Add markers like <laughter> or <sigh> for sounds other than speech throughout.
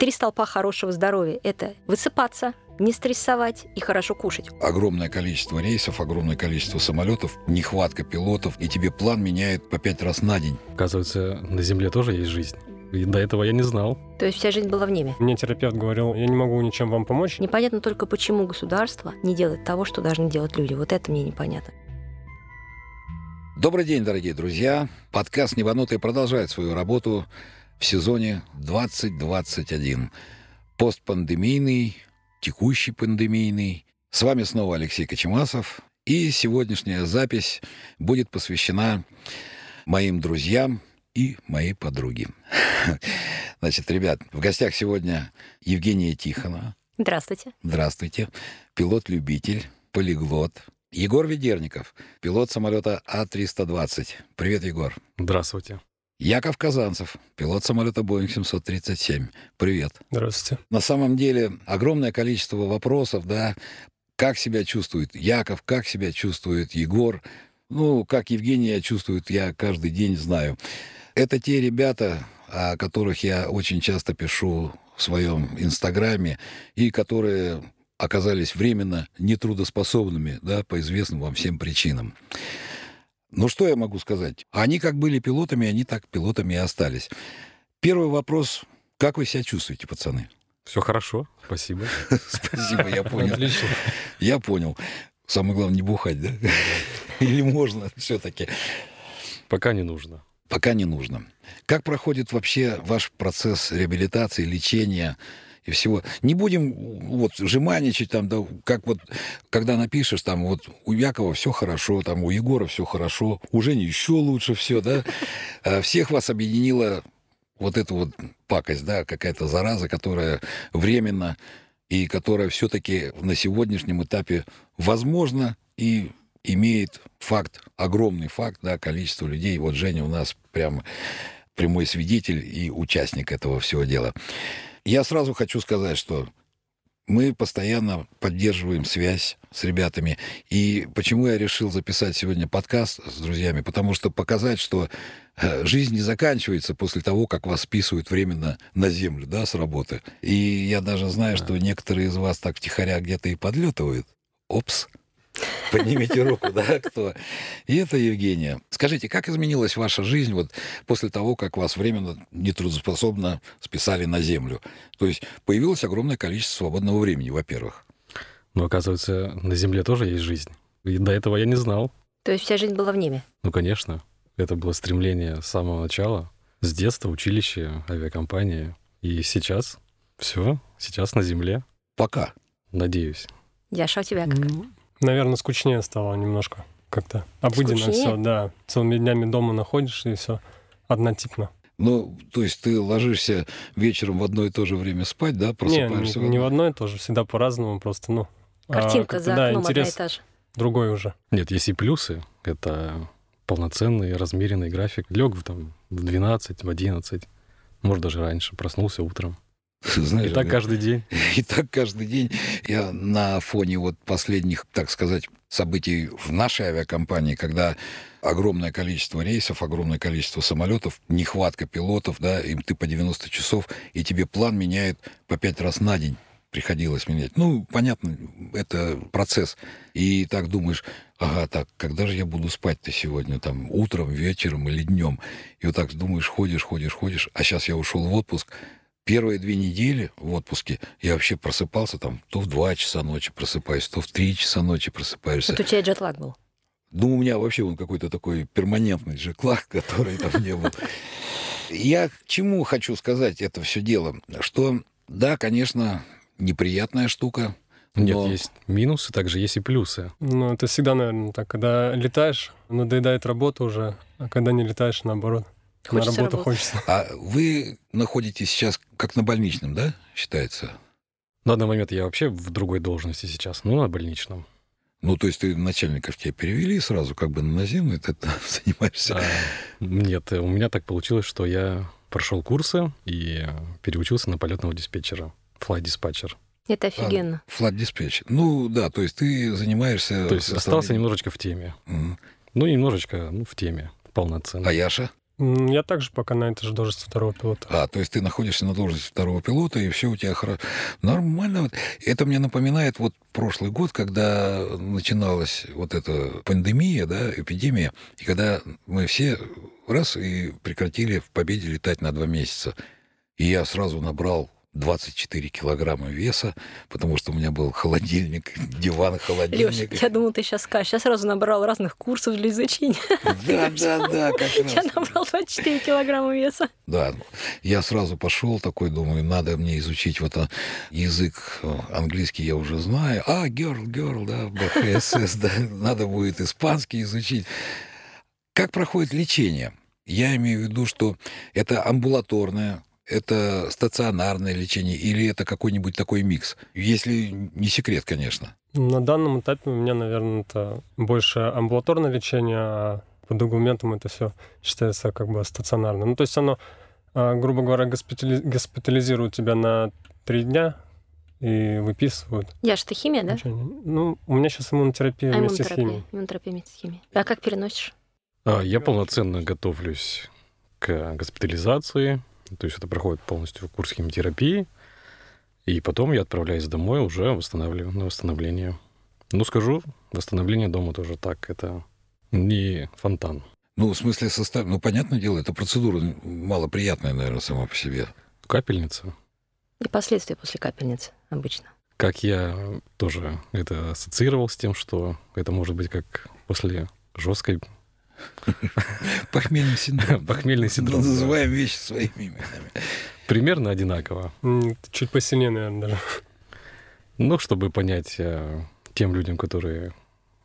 Три столпа хорошего здоровья – это высыпаться, не стрессовать и хорошо кушать. Огромное количество рейсов, огромное количество самолетов, нехватка пилотов, и тебе план меняет по пять раз на день. Оказывается, на Земле тоже есть жизнь. И до этого я не знал. То есть вся жизнь была в небе. Мне терапевт говорил, я не могу ничем вам помочь. Непонятно только, почему государство не делает того, что должны делать люди. Вот это мне непонятно. Добрый день, дорогие друзья. Подкаст «Небанутый» продолжает свою работу в сезоне 2021. Постпандемийный, текущий пандемийный. С вами снова Алексей Кочемасов. И сегодняшняя запись будет посвящена моим друзьям и моей подруге. <laughs> Значит, ребят, в гостях сегодня Евгения Тихонова. Здравствуйте. Здравствуйте. Пилот-любитель, полиглот. Егор Ведерников, пилот самолета А-320. Привет, Егор. Здравствуйте. Яков Казанцев, пилот самолета Боинг 737. Привет. Здравствуйте. На самом деле огромное количество вопросов, да, как себя чувствует Яков, как себя чувствует Егор, ну, как Евгения чувствует, я каждый день знаю. Это те ребята, о которых я очень часто пишу в своем инстаграме, и которые оказались временно нетрудоспособными, да, по известным вам всем причинам. Ну, что я могу сказать? Они как были пилотами, они так пилотами и остались. Первый вопрос. Как вы себя чувствуете, пацаны? Все хорошо, спасибо. <laughs> Спасибо, я понял. Отлично. Я понял. Самое главное, не бухать, да? Или можно все-таки? Пока не нужно. Пока не нужно. Как проходит вообще ваш процесс реабилитации, лечения и всего? Не будем вот жеманничать там, да, как вот, когда напишешь там, вот у Якова все хорошо, там у Егора все хорошо, у Жени еще лучше все, да? А Всех вас объединила вот эта вот пакость, да, какая-то зараза, которая временно и которая все-таки на сегодняшнем этапе возможно и имеет факт, огромный факт, да, количество людей. Вот Женя у нас прям прямой свидетель и участник этого всего дела. Я сразу хочу сказать, что мы постоянно поддерживаем связь с ребятами. И почему я решил записать сегодня подкаст с друзьями? Потому что показать, что э, жизнь не заканчивается после того, как вас списывают временно на землю, да, с работы. И я даже знаю, что некоторые из вас так втихаря где-то и подлетывают. Опс. Поднимите руку, да, кто? И это Евгения. Скажите, как изменилась ваша жизнь вот после того, как вас временно нетрудоспособно списали на землю? То есть появилось огромное количество свободного времени, во-первых. Но оказывается, на Земле тоже есть жизнь. И до этого я не знал. То есть вся жизнь была в небе. Ну, конечно. Это было стремление с самого начала. С детства, училище, авиакомпания. И сейчас все, сейчас на Земле. Пока. Надеюсь. Яша, у тебя как? Наверное, скучнее стало немножко. Как-то обыденно Скучнее? все, да. Целыми днями дома находишься и все однотипно. Ну, то есть ты ложишься вечером в одно и то же время спать, да, Не, просыпаешься не, не в одно и то же, всегда по-разному, просто, ну... а, Картинка как-то, за да, окном интерес одна и та же. другой уже. Нет, есть и плюсы. Это полноценный, размеренный график. Лег в, там, в 12, в 11, может, даже раньше. Проснулся утром. Знаешь, И так да? каждый день. <laughs> И так каждый день я на фоне вот последних, так сказать, событий в нашей авиакомпании, когда огромное количество рейсов, огромное количество самолетов, нехватка пилотов, да, им ты по 90 часов, и тебе план меняет по пять раз на день приходилось менять. Ну, понятно, это процесс. И так думаешь, ага, так, когда же я буду спать-то сегодня, там, утром, вечером или днем? И вот так думаешь, ходишь, ходишь, ходишь, а сейчас я ушел в отпуск, Первые две недели в отпуске я вообще просыпался там, то в 2 часа ночи просыпаюсь, то в 3 часа ночи просыпаешься. Вот у тебя джетлаг был. Ну, у меня вообще он какой-то такой перманентный джеклаг, <laughs> который там не был. Я к чему хочу сказать это все дело? Что, да, конечно, неприятная штука, Нет, но есть минусы, также есть и плюсы. Ну, это всегда, наверное, так. Когда летаешь, надоедает работа уже, а когда не летаешь, наоборот. Хочется на работу работать. хочется. А вы находитесь сейчас как на больничном, да, считается? На данный момент я вообще в другой должности сейчас, ну, на больничном. Ну, то есть ты начальников тебя перевели сразу как бы на наземный, ты там <laughs> занимаешься. А, Нет, у меня так получилось, что я прошел курсы и переучился на полетного диспетчера, flight диспатчер. Это офигенно. Флат диспетч. Ну, да, то есть ты занимаешься... То есть остался немножечко в теме. Мгм. Ну, немножечко ну, в теме, полноценно. А Яша? Я также пока на этой же должности второго пилота. А, то есть ты находишься на должности второго пилота, и все у тебя хорошо. Нормально. Это мне напоминает вот прошлый год, когда начиналась вот эта пандемия, да, эпидемия, и когда мы все раз и прекратили в Победе летать на два месяца. И я сразу набрал 24 килограмма веса, потому что у меня был холодильник, <laughs> диван, Лёш, холодильник. я думал, ты сейчас скажешь. Я сразу набрал разных курсов для изучения. Да, да, да, <laughs> как Я раз. набрал 24 килограмма веса. Да, я сразу пошел такой, думаю, надо мне изучить вот а, язык э, английский я уже знаю. А, girl, girl, да, БХСС, да, <laughs> надо будет испанский изучить. Как проходит лечение? Я имею в виду, что это амбулаторное, это стационарное лечение или это какой-нибудь такой микс? Если не секрет, конечно. На данном этапе у меня, наверное, это больше амбулаторное лечение, а по документам это все считается как бы стационарно. Ну, то есть оно, а, грубо говоря, госпитали- госпитализирует тебя на три дня и выписывают. Яш, ты химия, да? лечение. Ну, у меня сейчас иммунотерапия А вместе с химией. Иммунотерапия вместе с химией. А как переносишь? А, Я полноценно готовлюсь к госпитализации. То есть это проходит полностью курс химиотерапии. И потом я отправляюсь домой уже восстанавливаю, на восстановление. Ну, скажу, восстановление дома тоже так. Это не фонтан. Ну, в смысле состав... Ну, понятное дело, эта процедура малоприятная, наверное, сама по себе. Капельница. И последствия после капельницы обычно. Как я тоже это ассоциировал с тем, что это может быть как после жесткой <laughs> Похмельный синдром. <laughs> похмельный синдром. да. Называем вещи своими именами. Примерно одинаково. Чуть посильнее, наверное, даже. Ну, чтобы понять э, тем людям, которые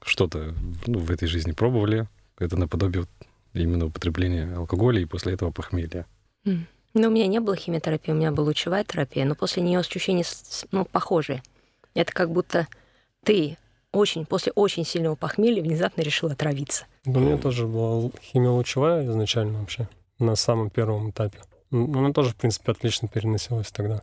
что-то ну, в этой жизни пробовали, это наподобие именно употребления алкоголя и после этого похмелья. Ну, у меня не было химиотерапии, у меня была лучевая терапия, но после нее ощущения ну, похожие. Это как будто ты очень, после очень сильного похмелья внезапно решил отравиться. У меня тоже была химиолучевая изначально вообще, на самом первом этапе. Она тоже, в принципе, отлично переносилась тогда.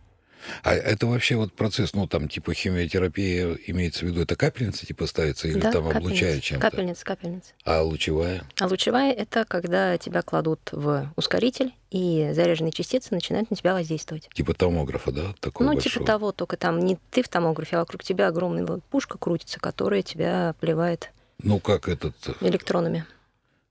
А это вообще вот процесс, ну, там, типа химиотерапия, имеется в виду, это капельница, типа, ставится, или там капельница. облучают чем-то? Капельница, капельница. А лучевая? А лучевая — это когда тебя кладут в ускоритель, и заряженные частицы начинают на тебя воздействовать. Типа томографа, да? Такого ну, большого? типа того, только там не ты в томографе, а вокруг тебя огромная пушка крутится, которая тебя поливает Ну, как этот, электронами.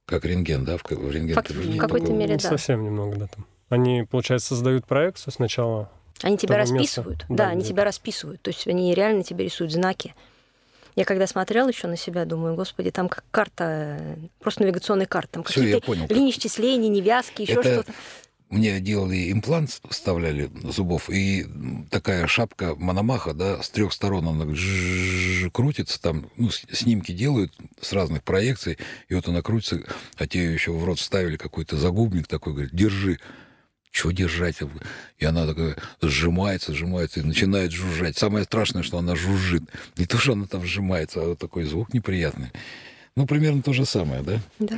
как рентген, да? В, в рентген Фак- ты же в какой-то мере, Ну, да. Совсем немного, да, там. Они, получается, создают проекцию сначала. Они тебя расписывают. Да, Да, они тебя расписывают. То есть они реально тебе рисуют знаки. Я когда смотрела еще на себя, думаю, господи, там как карта, просто навигационная карта, там какие-то линии исчисления, невязки, еще Это что-то. Мне делали имплант, вставляли зубов, и такая шапка Мономаха, да, с трех сторон она крутится, там ну, снимки делают с разных проекций, и вот она крутится, а те еще в рот ставили какой-то загубник такой, говорит, держи. Чего держать? И она такая сжимается, сжимается и начинает жужжать. Самое страшное, что она жужжит. Не то, что она там сжимается, а вот такой звук неприятный. Ну, примерно то же самое, да? Да.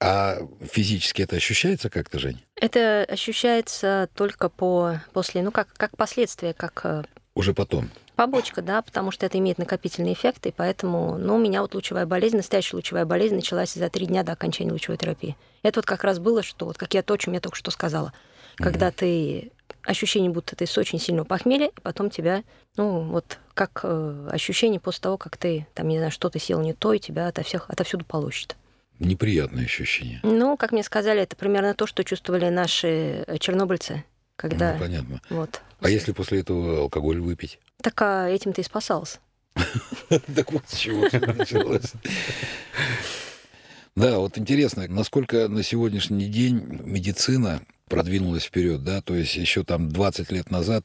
А физически это ощущается как-то, Жень? Это ощущается только по, после, ну, как, как последствия, как э, Уже потом. побочка, да, потому что это имеет накопительный эффект, и поэтому, ну, у меня вот лучевая болезнь, настоящая лучевая болезнь началась за три дня до окончания лучевой терапии. Это вот как раз было, что вот как я то, о чем я только что сказала. Когда ты ощущение, будто ты с очень сильного похмелья, и потом тебя, ну, вот как э, ощущение после того, как ты, там, не знаю, что-то съел не то, и тебя ото всех, отовсюду полощет. Неприятное ощущение. Ну, как мне сказали, это примерно то, что чувствовали наши э, чернобыльцы, когда... Ну, понятно. Вот. А если после этого алкоголь выпить? Так а этим ты и спасался. <laughs> Так вот с чего всё началось. Да, вот интересно, насколько на сегодняшний день медицина продвинулась вперед, да, то есть еще там 20 лет назад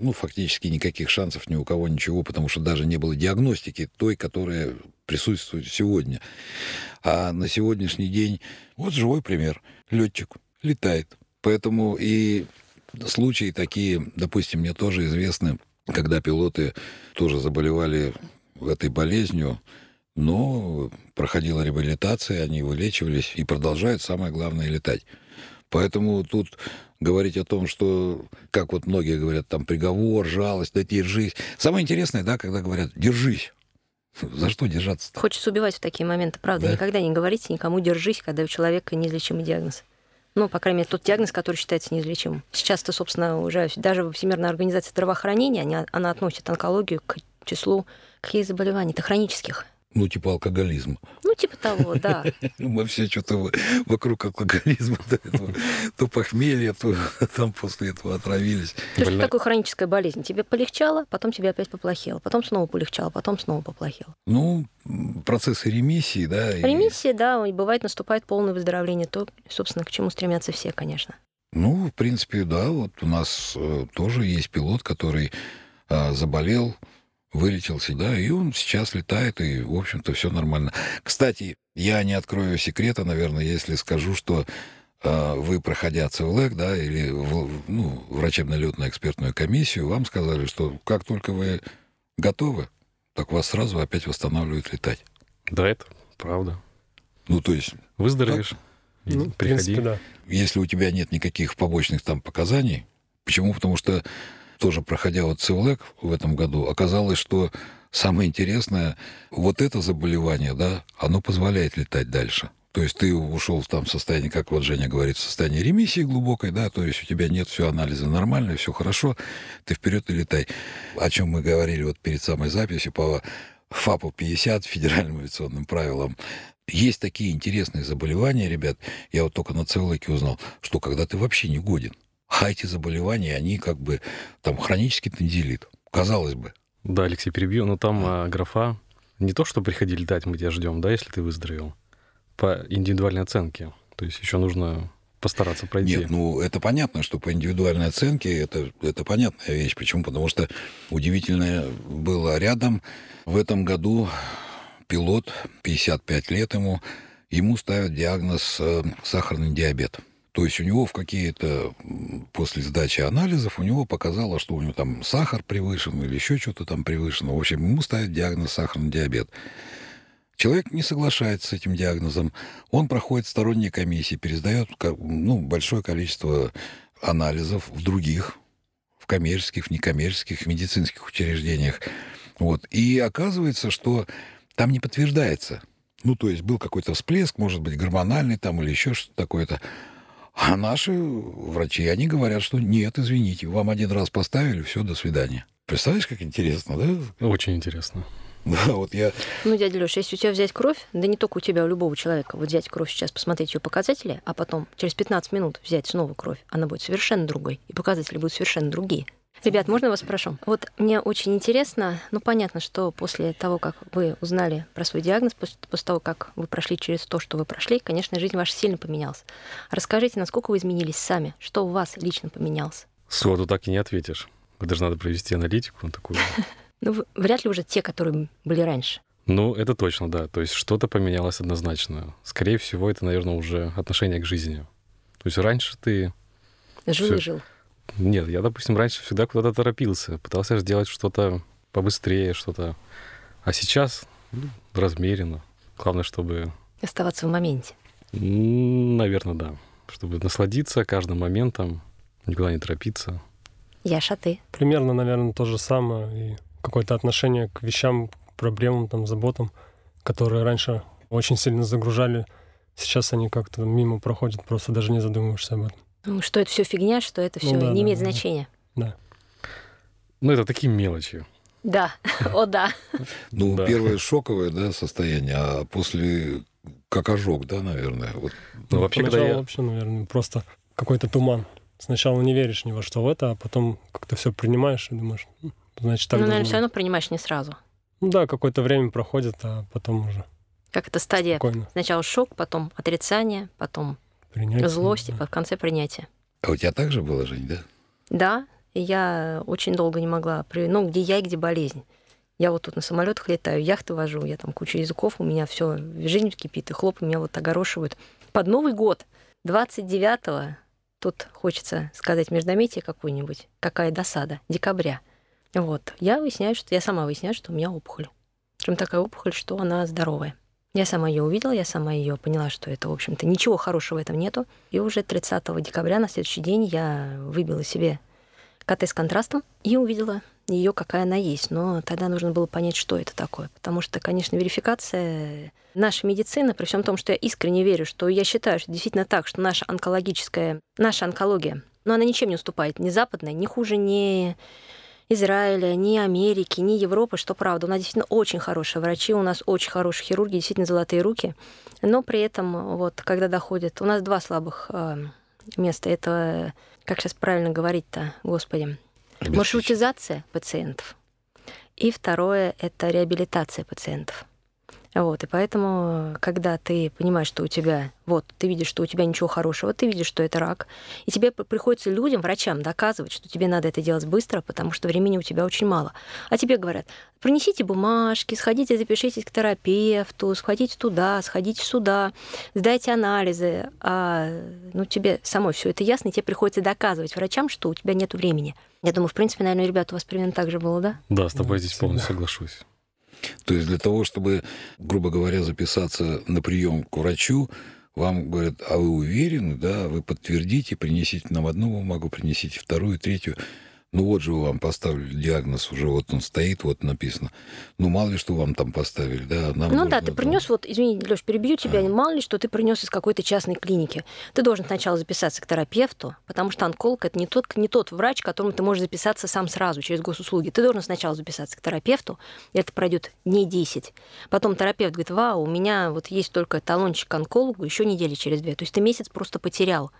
ну, фактически никаких шансов ни у кого ничего, потому что даже не было диагностики той, которая присутствует сегодня. А на сегодняшний день, вот живой пример, летчик летает. Поэтому и случаи такие, допустим, мне тоже известны, когда пилоты тоже заболевали этой болезнью, но проходила реабилитация, они вылечивались и продолжают, самое главное, летать. Поэтому тут говорить о том, что, как вот многие говорят, там приговор, жалость, да держись. Самое интересное, да, когда говорят «держись». За что держаться-то? Хочется убивать в такие моменты, правда. Да. Никогда не говорите никому «держись», когда у человека неизлечимый диагноз. Ну, по крайней мере, тот диагноз, который считается неизлечимым. Сейчас-то, собственно, уже даже Всемирная организация здравоохранения, она, она относит онкологию к числу каких заболеваний? Это хронических. Ну, типа алкоголизм. Типа того, <laughs> да. Мы все что-то вокруг алкоголизма, то похмелье, то <laughs> там после этого отравились. То что такое хроническая болезнь? Тебе полегчало, потом тебе опять поплохело, потом снова полегчало, потом снова поплохело. Ну, процессы ремиссии, да. Ремиссия, да, и бывает наступает полное выздоровление, то, собственно, к чему стремятся все, конечно. Ну, в принципе, да, вот у нас э, тоже есть пилот, который э, заболел, вылечился, да, и он сейчас летает, и, в общем-то, все нормально. Кстати, я не открою секрета, наверное, если скажу, что э, вы, проходя ЦВЛЭК, да, или в, ну, врачебно-летную экспертную комиссию, вам сказали, что как только вы готовы, так вас сразу опять восстанавливают летать. Да, это правда. Ну, то есть... Выздоровеешь, ну, приходи. Принципе, да. Если у тебя нет никаких побочных там показаний, почему? Потому что тоже проходя вот ЦИВЛЭК в этом году, оказалось, что самое интересное, вот это заболевание, да, оно позволяет летать дальше. То есть ты ушел там в состояние, как вот Женя говорит, в состояние ремиссии глубокой, да, то есть у тебя нет все анализы нормально, все хорошо, ты вперед и летай. О чем мы говорили вот перед самой записью по ФАПу 50, федеральным авиационным правилам. Есть такие интересные заболевания, ребят, я вот только на ЦЛЭКе узнал, что когда ты вообще не годен. А эти заболевания, они как бы там хронический тензилит. Казалось бы. Да, Алексей, перебью, но там а, графа не то, что приходи летать, мы тебя ждем, да, если ты выздоровел, по индивидуальной оценке. То есть еще нужно постараться пройти. Нет, ну это понятно, что по индивидуальной оценке это, это понятная вещь. Почему? Потому что удивительное было рядом. В этом году пилот, 55 лет ему, ему ставят диагноз э, сахарный диабет. То есть у него в какие-то, после сдачи анализов, у него показало, что у него там сахар превышен или еще что-то там превышено. В общем, ему ставят диагноз сахарный диабет. Человек не соглашается с этим диагнозом. Он проходит сторонние комиссии, пересдает ну, большое количество анализов в других, в коммерческих, в некоммерческих, в медицинских учреждениях. Вот. И оказывается, что там не подтверждается. Ну, то есть был какой-то всплеск, может быть, гормональный там или еще что-то такое-то. А наши врачи, они говорят, что нет, извините, вам один раз поставили, все, до свидания. Представляешь, как интересно, да? Очень интересно. Да, вот я... Ну, дядя Леша, если у тебя взять кровь, да не только у тебя, у любого человека, вот взять кровь сейчас, посмотреть ее показатели, а потом через 15 минут взять снова кровь, она будет совершенно другой, и показатели будут совершенно другие. Ребят, можно вас спрошу? Вот мне очень интересно, ну понятно, что после того, как вы узнали про свой диагноз, после, после того, как вы прошли через то, что вы прошли, конечно, жизнь ваша сильно поменялась. Расскажите, насколько вы изменились сами? Что у вас лично поменялось? Сходу так и не ответишь. Даже надо провести аналитику такую. <laughs> Ну, вряд ли уже те, которые были раньше. Ну, это точно, да. То есть что-то поменялось однозначно. Скорее всего, это, наверное, уже отношение к жизни. То есть раньше ты... Жил и жил. Нет, я, допустим, раньше всегда куда-то торопился, пытался сделать что-то побыстрее, что-то. А сейчас ну, размеренно. Главное, чтобы... Оставаться в моменте. Наверное, да. Чтобы насладиться каждым моментом, никуда не торопиться. Яша, ты? Примерно, наверное, то же самое. И какое-то отношение к вещам, к проблемам, там, заботам, которые раньше очень сильно загружали. Сейчас они как-то мимо проходят, просто даже не задумываешься об этом. Ну, что это все фигня, что это все ну, да, не имеет да, значения. Да. Ну, это такие мелочи. Да, <laughs> о да. Ну, да. первое шоковое да, состояние, а после как ожог, да, наверное. Вот. Ну, ну вообще, когда я... вообще, наверное, просто какой-то туман. Сначала не веришь ни во что в это, а потом как-то все принимаешь и думаешь, значит, так Ну, наверное, все равно принимаешь не сразу. Ну да, какое-то время проходит, а потом уже. Как это стадия? Спокойно. Сначала шок, потом отрицание, потом Принятие, злости, да. в конце принятия. А у тебя так же было, Жень, да? Да, и я очень долго не могла. Ну, где я и где болезнь. Я вот тут на самолетах летаю, яхты вожу, я там кучу языков, у меня все жизнь кипит, и хлоп, меня вот огорошивают. Под Новый год, 29-го, тут хочется сказать междометие какое-нибудь, какая досада, декабря. Вот, я выясняю, что я сама выясняю, что у меня опухоль. Причем такая опухоль, что она здоровая. Я сама ее увидела, я сама ее поняла, что это, в общем-то, ничего хорошего в этом нету. И уже 30 декабря, на следующий день, я выбила себе КТ с контрастом и увидела ее, какая она есть. Но тогда нужно было понять, что это такое. Потому что, конечно, верификация наша медицина, при всем том, что я искренне верю, что я считаю, что действительно так, что наша онкологическая, наша онкология, но она ничем не уступает ни западной, ни хуже, ни Израиля, ни Америки, ни Европы, что правда. У нас действительно очень хорошие врачи, у нас очень хорошие хирурги, действительно золотые руки. Но при этом, вот, когда доходит... У нас два слабых э, места. Это, как сейчас правильно говорить-то, господи, маршрутизация пациентов. И второе — это реабилитация пациентов. Вот, и поэтому, когда ты понимаешь, что у тебя, вот, ты видишь, что у тебя ничего хорошего, ты видишь, что это рак, и тебе приходится людям, врачам доказывать, что тебе надо это делать быстро, потому что времени у тебя очень мало. А тебе говорят, принесите бумажки, сходите, запишитесь к терапевту, сходите туда, сходите сюда, сдайте анализы. А, ну, тебе самой все это ясно, и тебе приходится доказывать врачам, что у тебя нет времени. Я думаю, в принципе, наверное, ребята, у вас примерно так же было, да? Да, с тобой здесь полностью соглашусь. То есть для того, чтобы, грубо говоря, записаться на прием к врачу, вам говорят, а вы уверены, да, вы подтвердите, принесите нам одну бумагу, принесите вторую, третью. Ну вот же вам поставили диагноз уже, вот он стоит, вот написано. Ну мало ли что вам там поставили, да. Нам ну да, ты принес, вот, извини, Леш, перебью тебя, а. мало ли что ты принес из какой-то частной клиники. Ты должен сначала записаться к терапевту, потому что онколог это не тот, не тот врач, к которому ты можешь записаться сам сразу через госуслуги. Ты должен сначала записаться к терапевту, и это пройдет дней 10. Потом терапевт говорит, вау, у меня вот есть только талончик к онкологу еще недели через две. То есть ты месяц просто потерял.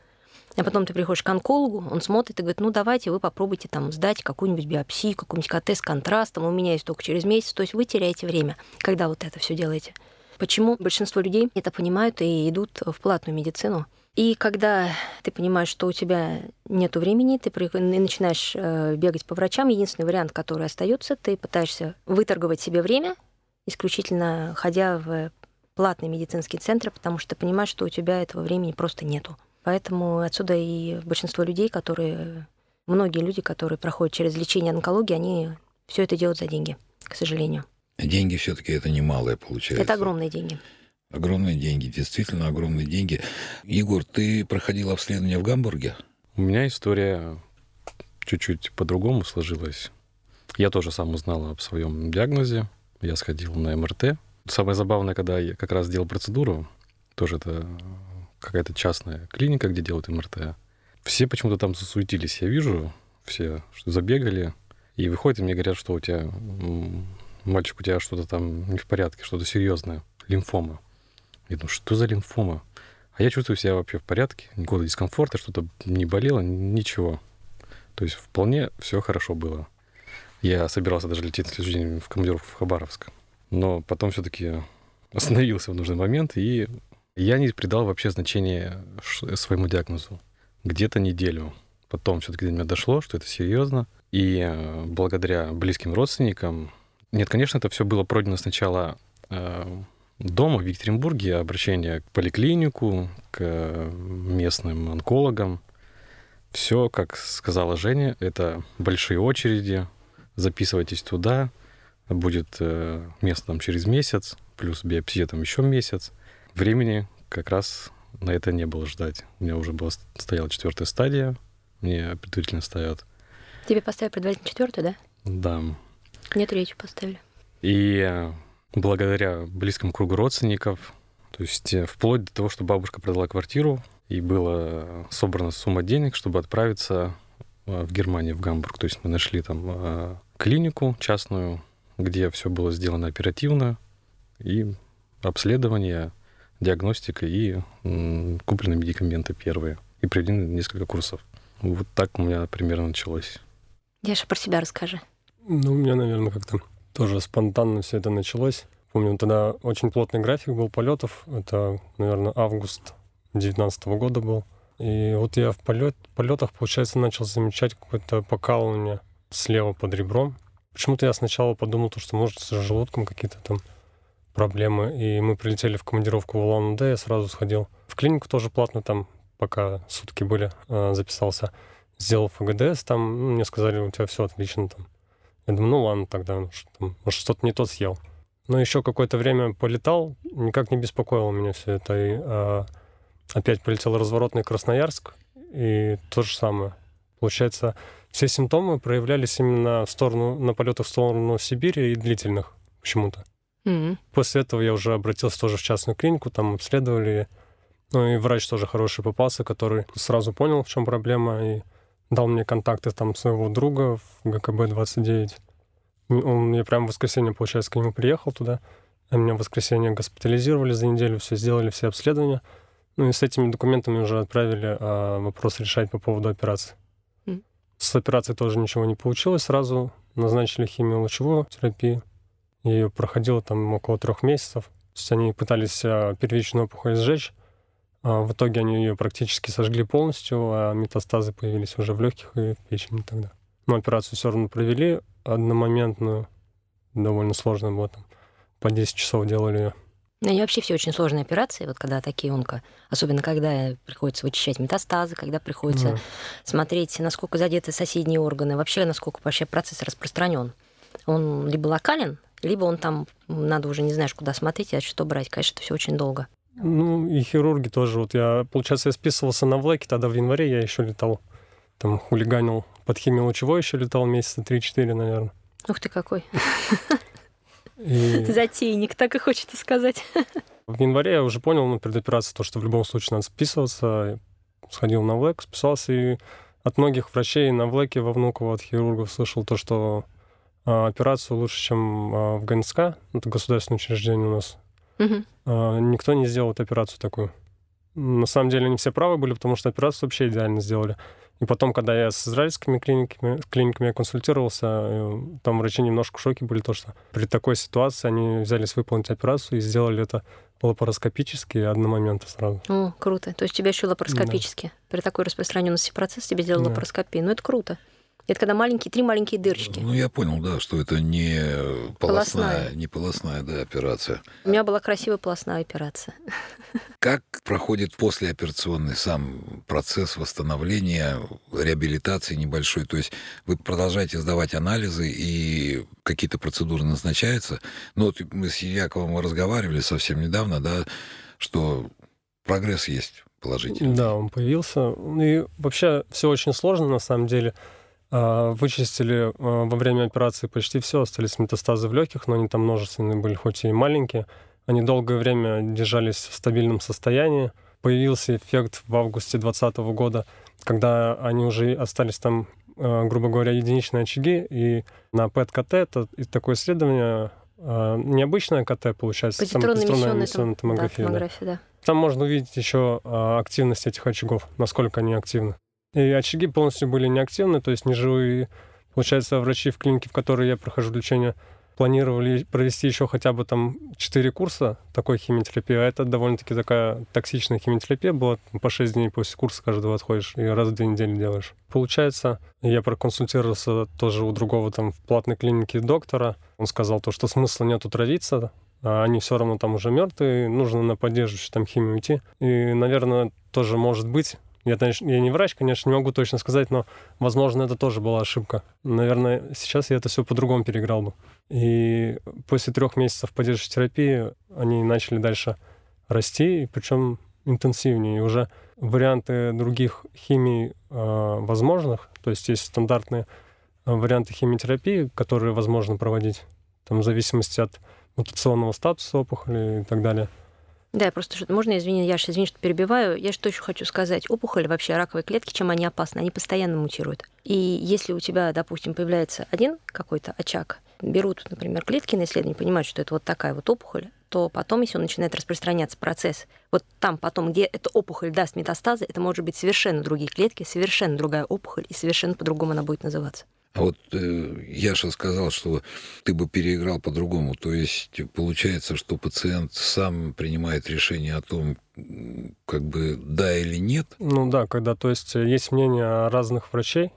А потом ты приходишь к онкологу, он смотрит и говорит, ну давайте вы попробуйте там сдать какую-нибудь биопсию, какую-нибудь КТ с контрастом, у меня есть только через месяц. То есть вы теряете время, когда вот это все делаете. Почему большинство людей это понимают и идут в платную медицину? И когда ты понимаешь, что у тебя нет времени, ты начинаешь э, бегать по врачам, единственный вариант, который остается, ты пытаешься выторговать себе время, исключительно ходя в платные медицинские центры, потому что ты понимаешь, что у тебя этого времени просто нету. Поэтому отсюда и большинство людей, которые, многие люди, которые проходят через лечение онкологии, они все это делают за деньги, к сожалению. Деньги все-таки это немалое получается. Это огромные деньги. Огромные деньги, действительно огромные деньги. Егор, ты проходил обследование в Гамбурге? У меня история чуть-чуть по-другому сложилась. Я тоже сам узнал об своем диагнозе. Я сходил на МРТ. Самое забавное, когда я как раз делал процедуру, тоже это какая-то частная клиника, где делают МРТ. Все почему-то там засуетились, я вижу, все забегали, и выходят и мне говорят, что у тебя, мальчик, у тебя что-то там не в порядке, что-то серьезное, лимфома. Я думаю, что за лимфома? А я чувствую себя вообще в порядке, никакого дискомфорта, что-то не болело, ничего. То есть вполне все хорошо было. Я собирался даже лететь на следующий день в командировку в Хабаровск. Но потом все-таки остановился в нужный момент и я не придал вообще значения своему диагнозу. Где-то неделю. Потом все-таки до меня дошло, что это серьезно. И э, благодаря близким родственникам... Нет, конечно, это все было пройдено сначала э, дома в Екатеринбурге, обращение к поликлинику, к местным онкологам. Все, как сказала Женя, это большие очереди. Записывайтесь туда. Будет э, место там через месяц, плюс биопсия там еще месяц. Времени как раз на это не было ждать. У меня уже была, стояла четвертая стадия, мне предварительно ставят. Тебе поставили предварительно четвертую, да? Да. Мне третью поставили. И э, благодаря близкому кругу родственников, то есть э, вплоть до того, что бабушка продала квартиру, и была собрана сумма денег, чтобы отправиться э, в Германию, в Гамбург. То есть мы нашли там клинику частную, где все было сделано оперативно, и обследование, диагностика и куплены медикаменты первые. И проведены несколько курсов. Вот так у меня примерно началось. Яша, про себя расскажи. Ну, у меня, наверное, как-то тоже спонтанно все это началось. Помню, тогда очень плотный график был полетов. Это, наверное, август 2019 года был. И вот я в полет, полетах, получается, начал замечать какое-то покалывание слева под ребром. Почему-то я сначала подумал, что может с желудком какие-то там проблемы. И мы прилетели в командировку в Улан-Удэ, я сразу сходил в клинику тоже платно, там пока сутки были, э, записался. Сделал ФГДС, там ну, мне сказали, у тебя все отлично там. Я думаю, ну ладно тогда, может, что-то не то съел. Но еще какое-то время полетал, никак не беспокоило меня все это. И, а, опять полетел разворотный Красноярск, и то же самое. Получается, все симптомы проявлялись именно в сторону, на полетах в сторону Сибири и длительных почему-то. Мгм. После этого я уже обратился тоже в частную клинику, там обследовали. Ну и врач тоже хороший попался, который сразу понял, в чем проблема, и дал мне контакты там своего друга в ГКБ-29. М, Он мне прямо в воскресенье, получается, к нему приехал туда. А меня в воскресенье госпитализировали за неделю, все сделали, все обследования. Ну и с этими документами уже отправили а, вопрос решать по поводу операции. Мгм. С операцией тоже ничего не получилось. Сразу назначили химиолучевую терапию. Я ее проходила там около трех месяцев. То есть они пытались а, первичную опухоль сжечь. А в итоге они ее практически сожгли полностью, а метастазы появились уже в легких и в печени тогда. Но операцию все равно провели одномоментную. Довольно сложно было там. По 10 часов делали ее. Ну, Они вообще все очень сложные операции, вот когда такие онко, особенно когда приходится вычищать метастазы, когда приходится Да. смотреть, насколько задеты соседние органы, вообще насколько вообще процесс распространен. Он либо локален, либо он там, надо уже не знаешь, куда смотреть, а что брать. Конечно, это все очень долго. Ну, и хирурги тоже. Вот я, получается, я списывался на Влеке, тогда в январе я еще летал. Там хулиганил под химиолучевой еще летал месяца 3-4, наверное. Ух ты какой. И <laughs> Затейник, так и хочется сказать. в январе я уже понял, ну, перед операцией, то, что в любом случае надо списываться. Сходил на Влек, списался, и от многих врачей на Влеке во Внуково, от хирургов слышал то, что операцию лучше, чем а, в ГНСК, это государственное учреждение у нас, а, никто не сделал эту операцию такую. На самом деле они все правы были, потому что операцию вообще идеально сделали. И потом, когда я с израильскими клиниками, клиниками я консультировался, там врачи немножко в шоке были, то, что при такой ситуации они взялись выполнить операцию и сделали это лапароскопически одномоментно сразу. О, круто. То есть тебя еще лапароскопически. При такой распространенности процесса тебе сделали Да. лапароскопию. Ну, это круто. Это когда маленькие, три маленькие дырочки. Ну, я понял, да, что это не полостная, Полостная. не полостная да, операция. У меня была красивая полостная операция. Как проходит послеоперационный сам процесс восстановления, реабилитации небольшой? То есть вы продолжаете сдавать анализы и какие-то процедуры назначаются? Ну, вот мы с Яковом разговаривали совсем недавно, да, что прогресс есть положительный. Да, он появился. И вообще все очень сложно на самом деле. А, Вычистили а, во время операции почти все, остались метастазы в легких, но они там множественные были, хоть и маленькие. Они долгое время держались в стабильном состоянии. Появился эффект в августе 2020 года, когда они уже остались там, а, грубо говоря, единичные очаги. И на ПЭТ-КТ, это такое исследование, необычное КТ, получается, позитронная эмиссионная эмиссионная да, томография. да. томография, да. Там можно увидеть еще активность этих очагов, насколько они активны. И очаги полностью были неактивны, то есть неживые. Получается, врачи в клинике, в которой я прохожу лечение, планировали провести еще хотя бы там 4 курса такой химиотерапии, а это довольно-таки такая токсичная химиотерапия была. По 6 дней после курса каждого отходишь и раз в две недели делаешь. Получается, я проконсультировался тоже у другого там в платной клинике доктора. Он сказал то, что смысла нету травиться, а они все равно там уже мертвые, нужно на поддерживающую там химию идти. И, наверное, тоже может быть. Я, конечно, я не врач, конечно, не могу точно сказать, но, возможно, это тоже была ошибка. Наверное, сейчас я это все по-другому переиграл бы. И после трех месяцев поддерживающей терапии они начали дальше расти, причем интенсивнее. И уже варианты других химий э, возможных, то есть есть стандартные э, варианты химиотерапии, которые возможно проводить, там, в зависимости от мутационного статуса опухоли и так далее. Да, я просто что можно, извини, я извини, что перебиваю. Я что еще хочу сказать. Опухоль вообще раковые клетки, чем они опасны? Они постоянно мутируют. И если у тебя, допустим, появляется один какой-то очаг, берут, например, клетки на исследование, понимают, что это вот такая вот опухоль, то потом, если он начинает распространяться процесс, вот там потом, где эта опухоль даст метастазы, это может быть совершенно другие клетки, совершенно другая опухоль, и совершенно по-другому она будет называться. А вот э, Яша сказал, что ты бы переиграл по-другому. То есть получается, что пациент сам принимает решение о том, как бы да или нет. Ну да, когда, то есть, есть мнение разных врачей,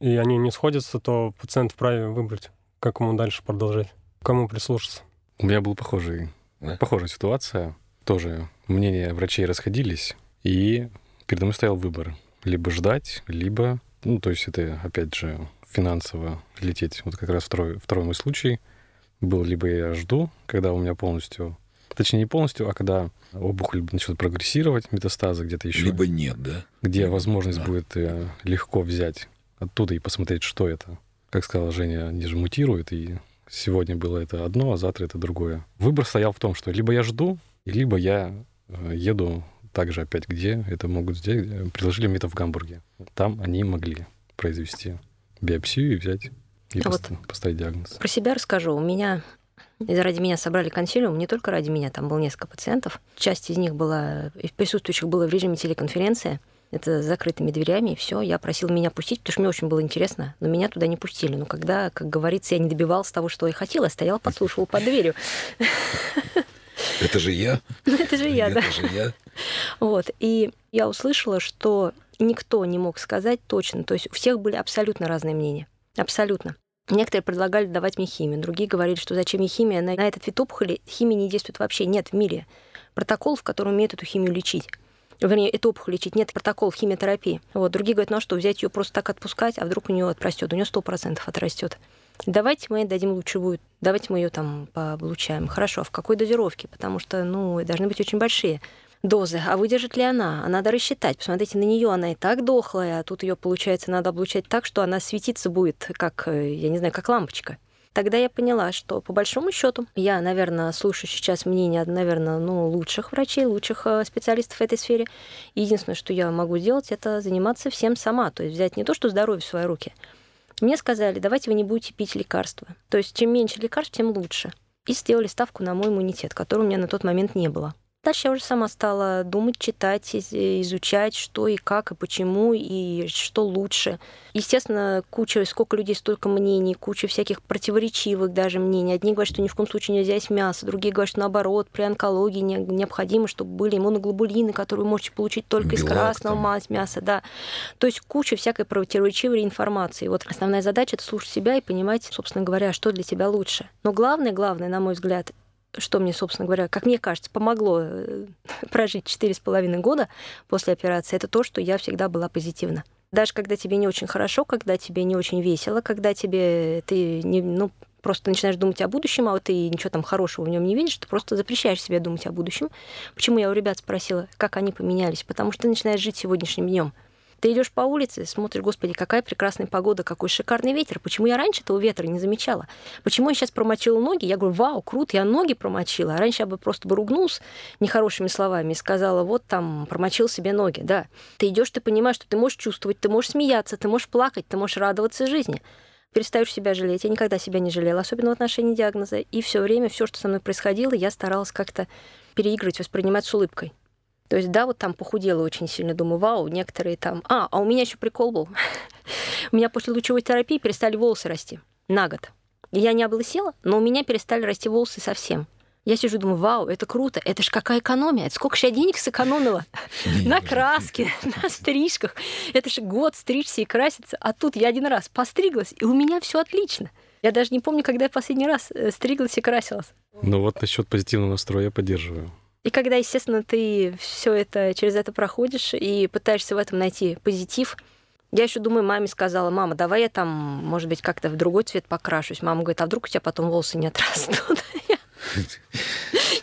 и они не сходятся, то пациент вправе выбрать, как ему дальше продолжать, к кому прислушаться. У меня была похожий, Да? похожая ситуация. Тоже мнения врачей расходились, и передо мной стоял выбор. Либо ждать, либо... Ну, то есть это, опять же, финансово лететь. Вот как раз второй, второй мой случай был. Либо я жду, когда у меня полностью... Точнее, не полностью, а когда опухоль начнет прогрессировать, метастазы где-то еще. Либо нет, да? где возможность Да. будет э, легко взять оттуда и посмотреть, что это. Как сказала Женя, они же мутируют, и сегодня было это одно, а завтра это другое. Выбор стоял в том, что либо я жду, либо я э, еду также опять где это могут сделать. Предложили мне это в Гамбурге. Там они могли произвести биопсию и взять и а вот поставить диагноз. Про себя расскажу. У меня и ради меня собрали консилиум, не только ради меня, там было несколько пациентов. Часть из них была, из присутствующих было в режиме телеконференции. Это с закрытыми дверями, и все. Я просил меня пустить, потому что мне очень было интересно, но меня туда не пустили. Но когда, как говорится, я не добивался того, что я хотела, стоял, подслушивал под дверью. <laughs> Это же я. Это же я, да. Это же я. Вот. И я услышала, что никто не мог сказать точно. То есть у всех были абсолютно разные мнения. Абсолютно. Некоторые предлагали давать мне химию, другие говорили, что зачем мне химия, на, на этот вид опухоли химии не действует вообще, нет в мире протоколов, которые умеют эту химию лечить. Вернее, эту опухоль лечить, нет протоколов химиотерапии. Вот. Другие говорят, ну а что, взять ее просто так отпускать, а вдруг у нее отрастет, у нее сто процентов отрастет. Давайте мы ей дадим лучевую, давайте мы ее там получаем. Хорошо, а в какой дозировке? Потому что, ну, должны быть очень большие дозы. А выдержит ли она? А надо рассчитать. Посмотрите на нее, она и так дохлая, а тут ее, получается, надо облучать так, что она светиться будет, как, э, я не знаю, как лампочка. Тогда я поняла, что по большому счету я, наверное, слушаю сейчас мнение, наверное, ну, лучших врачей, лучших э, специалистов в этой сфере. Единственное, что я могу сделать, это заниматься всем сама. То есть взять не то, что здоровье в свои руки. Мне сказали, давайте вы не будете пить лекарства. То есть чем меньше лекарств, тем лучше. И сделали ставку на мой иммунитет, который у меня на тот момент не было. Дальше я уже сама стала думать, читать, изучать, что и как, и почему, и что лучше. Естественно, куча, сколько людей, столько мнений, куча всяких противоречивых даже мнений. Одни говорят, что ни в коем случае нельзя есть мясо, другие говорят, что наоборот, при онкологии необходимо, чтобы были иммуноглобулины, которые вы можете получить только Белок, из красного там. мяса. Да. То есть куча всякой противоречивой информации. Вот основная задача — это слушать себя и понимать, собственно говоря, что для тебя лучше. Но главное, главное, на мой взгляд, что мне, собственно говоря, как мне кажется, помогло э, <laughs> прожить четыре с половиной года после операции, это то, что я всегда была позитивна. Даже когда тебе не очень хорошо, когда тебе не очень весело, когда тебе ты не, ну, просто начинаешь думать о будущем, а вот ты ничего там хорошего в нем не видишь, ты просто запрещаешь себе думать о будущем. Почему я у ребят спросила, как они поменялись? Потому что ты начинаешь жить сегодняшним днем. Ты идешь по улице, смотришь, господи, какая прекрасная погода, какой шикарный ветер. Почему я раньше этого ветра не замечала? Почему я сейчас промочила ноги? Я говорю, вау, круто, я ноги промочила. А раньше я бы просто бы ругнулась нехорошими словами и сказала, вот там, промочил себе ноги. Да, ты идешь, ты понимаешь, что ты можешь чувствовать, ты можешь смеяться, ты можешь плакать, ты можешь радоваться жизни перестаешь себя жалеть. Я никогда себя не жалела, особенно в отношении диагноза. И все время, все, что со мной происходило, я старалась как-то переигрывать, воспринимать с улыбкой. То есть, да, вот там похудела очень сильно, думаю, вау, некоторые там... А, а у меня еще прикол был. <laughs> у меня после лучевой терапии перестали волосы расти на год. Я не облысела, но у меня перестали расти волосы совсем. Я сижу, думаю, вау, это круто, это ж какая экономия, сколько же я денег сэкономила <laughs> на краске, <laughs> на стрижках. Это же год стричься и краситься, а тут я один раз постриглась, и у меня все отлично. Я даже не помню, когда я последний раз э, стриглась и красилась. Ну вот насчет позитивного настроя я поддерживаю. И когда, естественно, ты все это через это проходишь и пытаешься в этом найти позитив, я еще думаю, маме сказала, мама, давай я там, может быть, как-то в другой цвет покрашусь. Мама говорит, а вдруг у тебя потом волосы не отрастут? <laughs>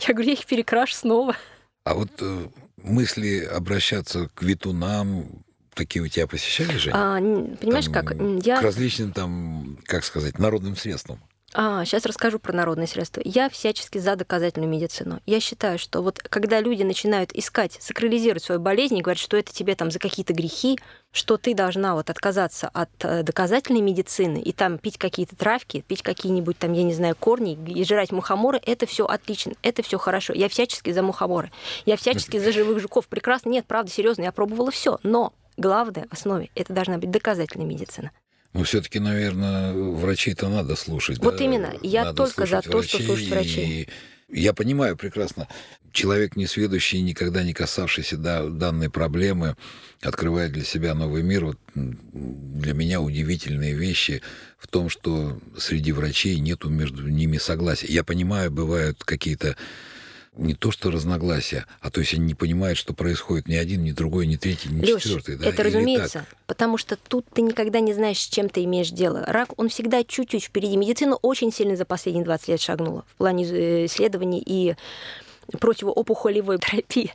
Я говорю, я их перекрашу снова. А вот э, мысли обращаться к витунам, такие у тебя посещали, же? А, понимаешь, там, как? Я... К различным, там, как сказать, народным средствам. А, сейчас расскажу про народные средства. Я всячески за доказательную медицину. Я считаю, что вот когда люди начинают искать, сакрализировать свою болезнь и говорят, что это тебе там за какие-то грехи, что ты должна вот отказаться от э, доказательной медицины и там пить какие-то травки, пить какие-нибудь там, я не знаю, корни и жрать мухоморы, это все отлично, это все хорошо. Я всячески за мухоморы. Я всячески за живых жуков. Прекрасно. Нет, правда, серьезно, я пробовала все. Но главное в основе это должна быть доказательная медицина. Но все-таки, наверное, врачей-то надо слушать. Вот да? именно. Я надо только за то, что слушать врачей. И я понимаю прекрасно, человек несведущий, никогда не касавшийся да, данной проблемы, открывает для себя новый мир. Вот для меня удивительные вещи в том, что среди врачей нету между ними согласия. Я понимаю, бывают какие-то не то что разногласия, а то есть они не понимают, что происходит ни один, ни другой, ни третий, ни Лёш, четвертый. Да? Это Или разумеется, так? потому что тут ты никогда не знаешь, с чем ты имеешь дело. Рак, он всегда чуть-чуть впереди. Медицина очень сильно за последние 20 лет шагнула в плане э, исследований и противоопухолевой <laughs> терапии.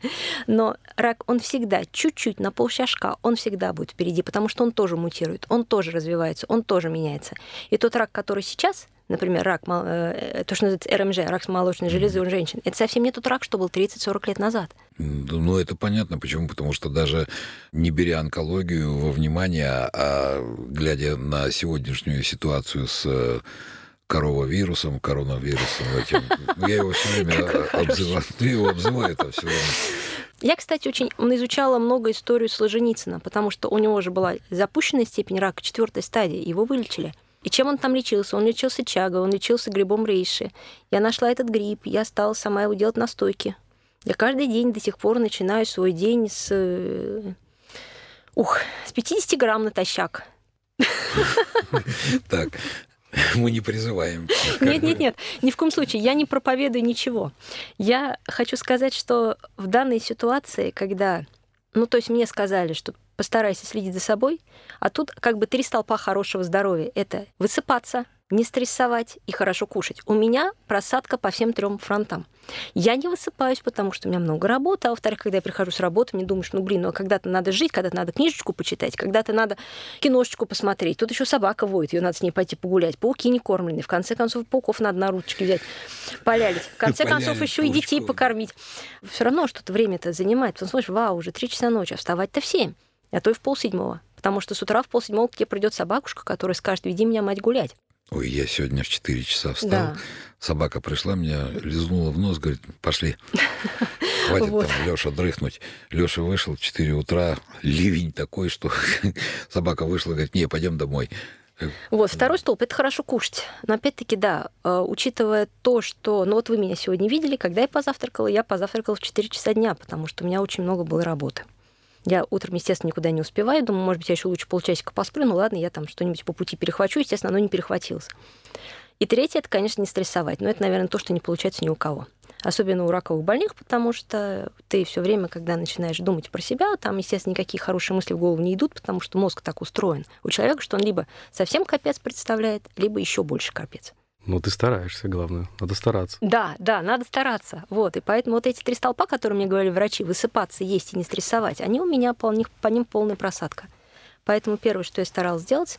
Но рак, он всегда чуть-чуть на полшажка, он всегда будет впереди, потому что он тоже мутирует, он тоже развивается, он тоже меняется. И тот рак, который сейчас, например, рак, э, то, что называется РМЖ, рак молочной железы у женщин, это совсем не тот рак, что был 30-40 лет назад. Ну, это понятно. Почему? Потому что даже не беря онкологию во внимание, а глядя на сегодняшнюю ситуацию с э, коровавирусом, коронавирусом этим. Я его все время обзываю. Ты его обзываю это все время. Я, кстати, очень изучала много историю Солженицына, потому что у него же была запущенная степень рака четвертой стадии, его вылечили. И чем он там лечился? Он лечился чагой, он лечился грибом рейши. Я нашла этот гриб, я стала сама его делать настойки. Я каждый день до сих пор начинаю свой день с... Э, ух, с 50 грамм натощак. <laughs> Так, Мы не призываем. Нет, нет, нет, ни в коем случае. Я не проповедую ничего. Я хочу сказать, что в данной ситуации, когда, ну, то есть мне сказали, что постарайся следить за собой, а тут как бы три столпа хорошего здоровья. Это высыпаться, не стрессовать и хорошо кушать. У меня просадка по всем трем фронтам. Я не высыпаюсь, потому что у меня много работы, а во-вторых, когда я прихожу с работы, мне думаешь, ну блин, ну а когда-то надо жить, когда-то надо книжечку почитать, когда-то надо киношечку посмотреть. Тут еще собака воет, ее надо с ней пойти погулять. Пауки не кормлены. В конце концов, пауков надо на ручки взять. Полялись. В конце концов, еще и детей покормить. Все равно что-то время-то занимает. Потом смотришь, вау, уже три часа ночи, а вставать-то в семь, а то и в полседьмого. Потому что с утра в полседьмого к тебе придет собакушка, которая скажет, веди меня, мать, гулять. Ой, я сегодня в 4 часа встал. Да. Собака пришла, меня лизнула в нос, говорит, пошли. Хватит вот. там Леша дрыхнуть. Леша вышел в 4 утра, ливень такой, что <laughs> собака вышла, говорит, не, пойдем домой. Вот, второй столб – это хорошо кушать. Но опять-таки, да, э, учитывая то, что... Ну вот вы меня сегодня видели, когда я позавтракала, я позавтракала в 4 часа дня, потому что у меня очень много было работы. Я утром, естественно, никуда не успеваю. Думаю, может быть, я еще лучше полчасика посплю. Ну ладно, я там что-нибудь по пути перехвачу. Естественно, оно не перехватилось. И третье, это, конечно, не стрессовать. Но это, наверное, то, что не получается ни у кого. Особенно у раковых больных, потому что ты все время, когда начинаешь думать про себя, там, естественно, никакие хорошие мысли в голову не идут, потому что мозг так устроен у человека, что он либо совсем капец представляет, либо еще больше капец. Ну, ты стараешься, главное. Надо стараться. Да, да, надо стараться. Вот. И поэтому вот эти три столпа, которые мне говорили врачи, высыпаться, есть и не стрессовать, они у меня по, них, по ним полная просадка. Поэтому первое, что я старалась сделать,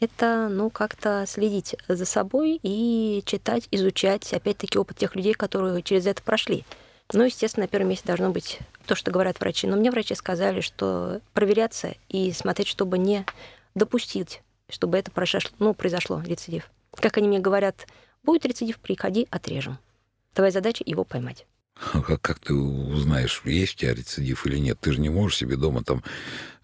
это, ну, как-то следить за собой и читать, изучать, опять-таки, опыт тех людей, которые через это прошли. Ну, естественно, на первом месте должно быть то, что говорят врачи. Но мне врачи сказали, что проверяться и смотреть, чтобы не допустить, чтобы это произошло, ну, произошло, рецидив. Как они мне говорят, будет рецидив, приходи, отрежем. Твоя задача его поймать. А как, как ты узнаешь, есть у тебя рецидив или нет? Ты же не можешь себе дома там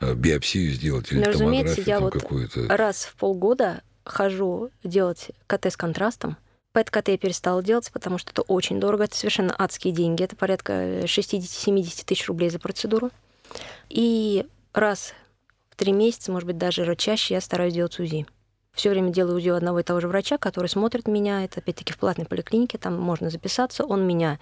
э, биопсию сделать или ну, томографию я там вот какую-то. Раз в полгода хожу делать КТ с контрастом. ПЭТ-КТ я перестала делать, потому что это очень дорого. Это совершенно адские деньги. Это порядка 60-70 тысяч рублей за процедуру. И раз в три месяца, может быть, даже чаще я стараюсь делать УЗИ все время делаю УЗИ одного и того же врача, который смотрит меня. Это опять-таки в платной поликлинике, там можно записаться. Он меня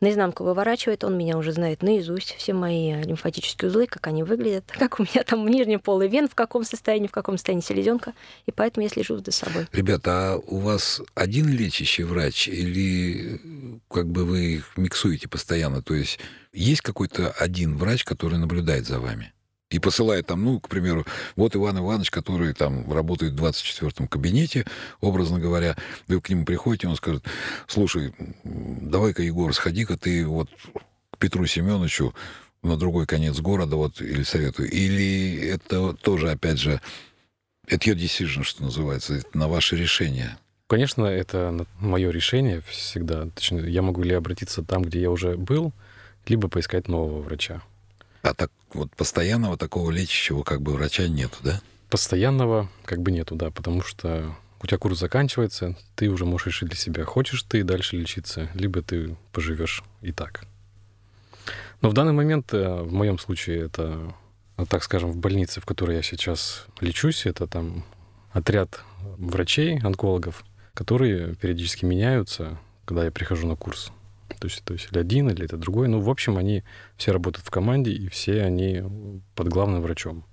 наизнанку выворачивает, он меня уже знает наизусть, все мои лимфатические узлы, как они выглядят, <laughs> как у меня там нижний полый вен, в каком состоянии, в каком состоянии селезенка, и поэтому я слежу за собой. Ребята, а у вас один лечащий врач или как бы вы их миксуете постоянно? То есть есть какой-то один врач, который наблюдает за вами? И посылает там, ну, к примеру, вот Иван Иванович, который там работает в 24-м кабинете, образно говоря, вы к нему приходите, он скажет, слушай, давай-ка, Егор, сходи-ка ты вот к Петру Семеновичу на другой конец города, вот, или советую. Или это тоже, опять же, это your decision, что называется, это на ваше решение. Конечно, это мое решение всегда. Точнее, я могу ли обратиться там, где я уже был, либо поискать нового врача. А так вот постоянного такого лечащего как бы врача нету, да? Постоянного как бы нету, да, потому что у тебя курс заканчивается, ты уже можешь решить для себя, хочешь ты дальше лечиться, либо ты поживешь и так. Но в данный момент, э, в моем случае, это, так скажем, в больнице, в которой я сейчас лечусь, это там отряд врачей, онкологов, которые периодически меняются, когда я прихожу на курс. То есть, то есть или один, или это другой. Ну, в общем, они все работают в команде, и все они под главным врачом,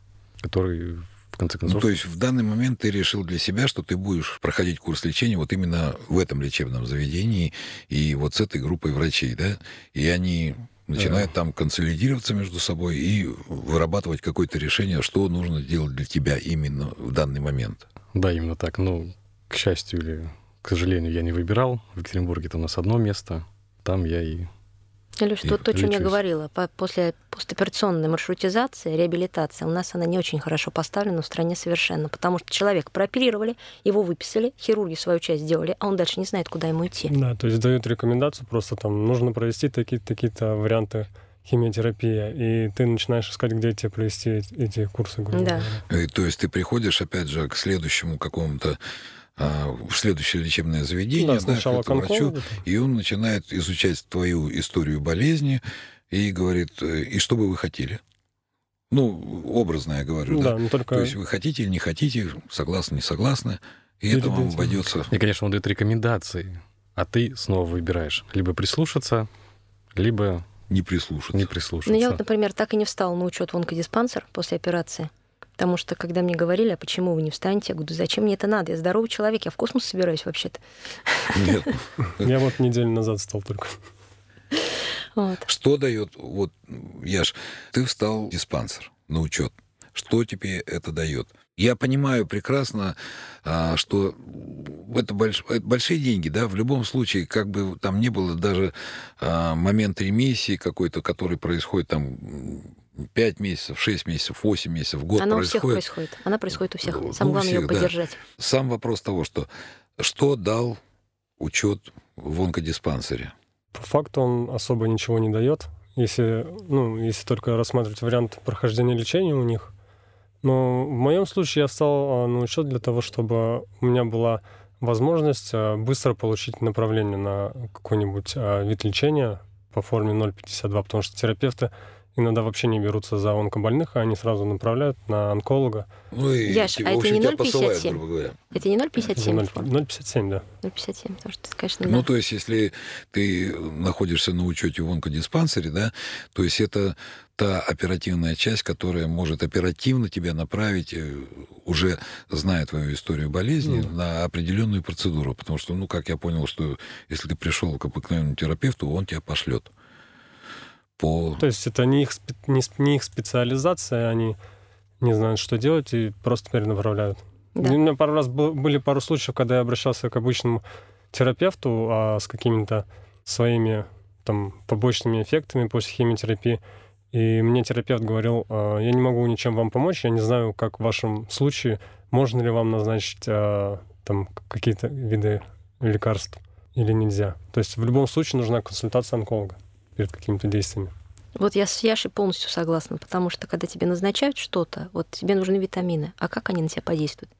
который конце Ну, концов. то есть в данный момент ты решил для себя, что ты будешь проходить курс лечения вот именно в этом лечебном заведении и вот с этой группой врачей, да? И они начинают там консолидироваться между собой и вырабатывать какое-то решение, что нужно делать для тебя именно в данный момент. Да, именно так. Ну, к счастью или к сожалению, я не выбирал. В Екатеринбурге это у нас одно место. Там я и Илюш, И то, о чем я говорила, по- после постоперационной маршрутизации, реабилитация, у нас она не очень хорошо поставлена в стране совершенно, потому что человека прооперировали, его выписали, хирурги свою часть сделали, а он дальше не знает, куда ему идти. Да, то есть дают рекомендацию, просто там нужно провести такие- такие-то варианты химиотерапии, и ты начинаешь искать, где тебе провести эти, курсы. Да. И, то есть ты приходишь, опять же, к следующему какому-то в следующее лечебное заведение, Да, этому к врачу, и он начинает изучать твою историю болезни и говорит, э, и что бы вы хотели? Ну, образно я говорю, да? Да, но только То есть вы хотите или не хотите, согласны, не согласны, и это Перед вам этим. обойдется. И, конечно, он дает рекомендации, а ты снова выбираешь либо прислушаться, либо Не прислушаться. не прислушаться. Ну, я вот, например, так и не встала на учет в онкодиспансер после операции. Потому что, когда мне говорили, а почему вы не встанете, я говорю, зачем мне это надо? Я здоровый человек, я в космос собираюсь вообще-то. Нет. <laughs> я вот неделю назад стал только. Вот. Что дает, вот, Яш, ты встал диспансер на учет. Что тебе это дает? Я понимаю прекрасно, а, что это больш- это большие деньги, да, в любом случае, как бы там не было даже а, момент ремиссии какой-то, который происходит там 5 месяцев, 6 месяцев, 8 месяцев, год Она у всех происходит. происходит. Она происходит у всех. Ну, Самое главное ее всех, да. поддержать. Сам вопрос того, что что дал учет в онкодиспансере? По факту он особо ничего не дает, если, ну, если только рассматривать вариант прохождения лечения у них. Но в моем случае я встал а, на учет для того, чтобы у меня была возможность а, быстро получить направление на какой-нибудь а, вид лечения по форме 0,52, потому что терапевты иногда вообще не берутся за онкобольных, а они сразу направляют на онколога. Ну и, Яш, типа, а в это общем, не тебя посылают, 0,57? грубо говоря. Это не 0,57? 0,57, форма? 0,57, да. 0,57, потому что, конечно, Ну, да. то есть, если ты находишься на учете в онкодиспансере, да, то есть это та оперативная часть, которая может оперативно тебя направить, э, уже зная твою историю болезни, Мгм. на определенную процедуру. Потому что, ну, как я понял, что если ты пришел к обыкновенному терапевту, он тебя пошлет по... То есть это не их, не, не их специализация, они не знают, что делать, и просто перенаправляют. Да. У меня пару раз был- были пару случаев, когда я обращался к обычному терапевту а, с какими-то своими там побочными эффектами после химиотерапии. И мне терапевт говорил, «А, я не могу ничем вам помочь, я не знаю, как в вашем случае, можно ли вам назначить а, там какие-то виды лекарств или нельзя. То есть в любом случае нужна консультация онколога перед какими-то действиями. Вот я с Яшей полностью согласна, потому что когда тебе назначают что-то, вот тебе нужны витамины, а как они на тебя подействуют?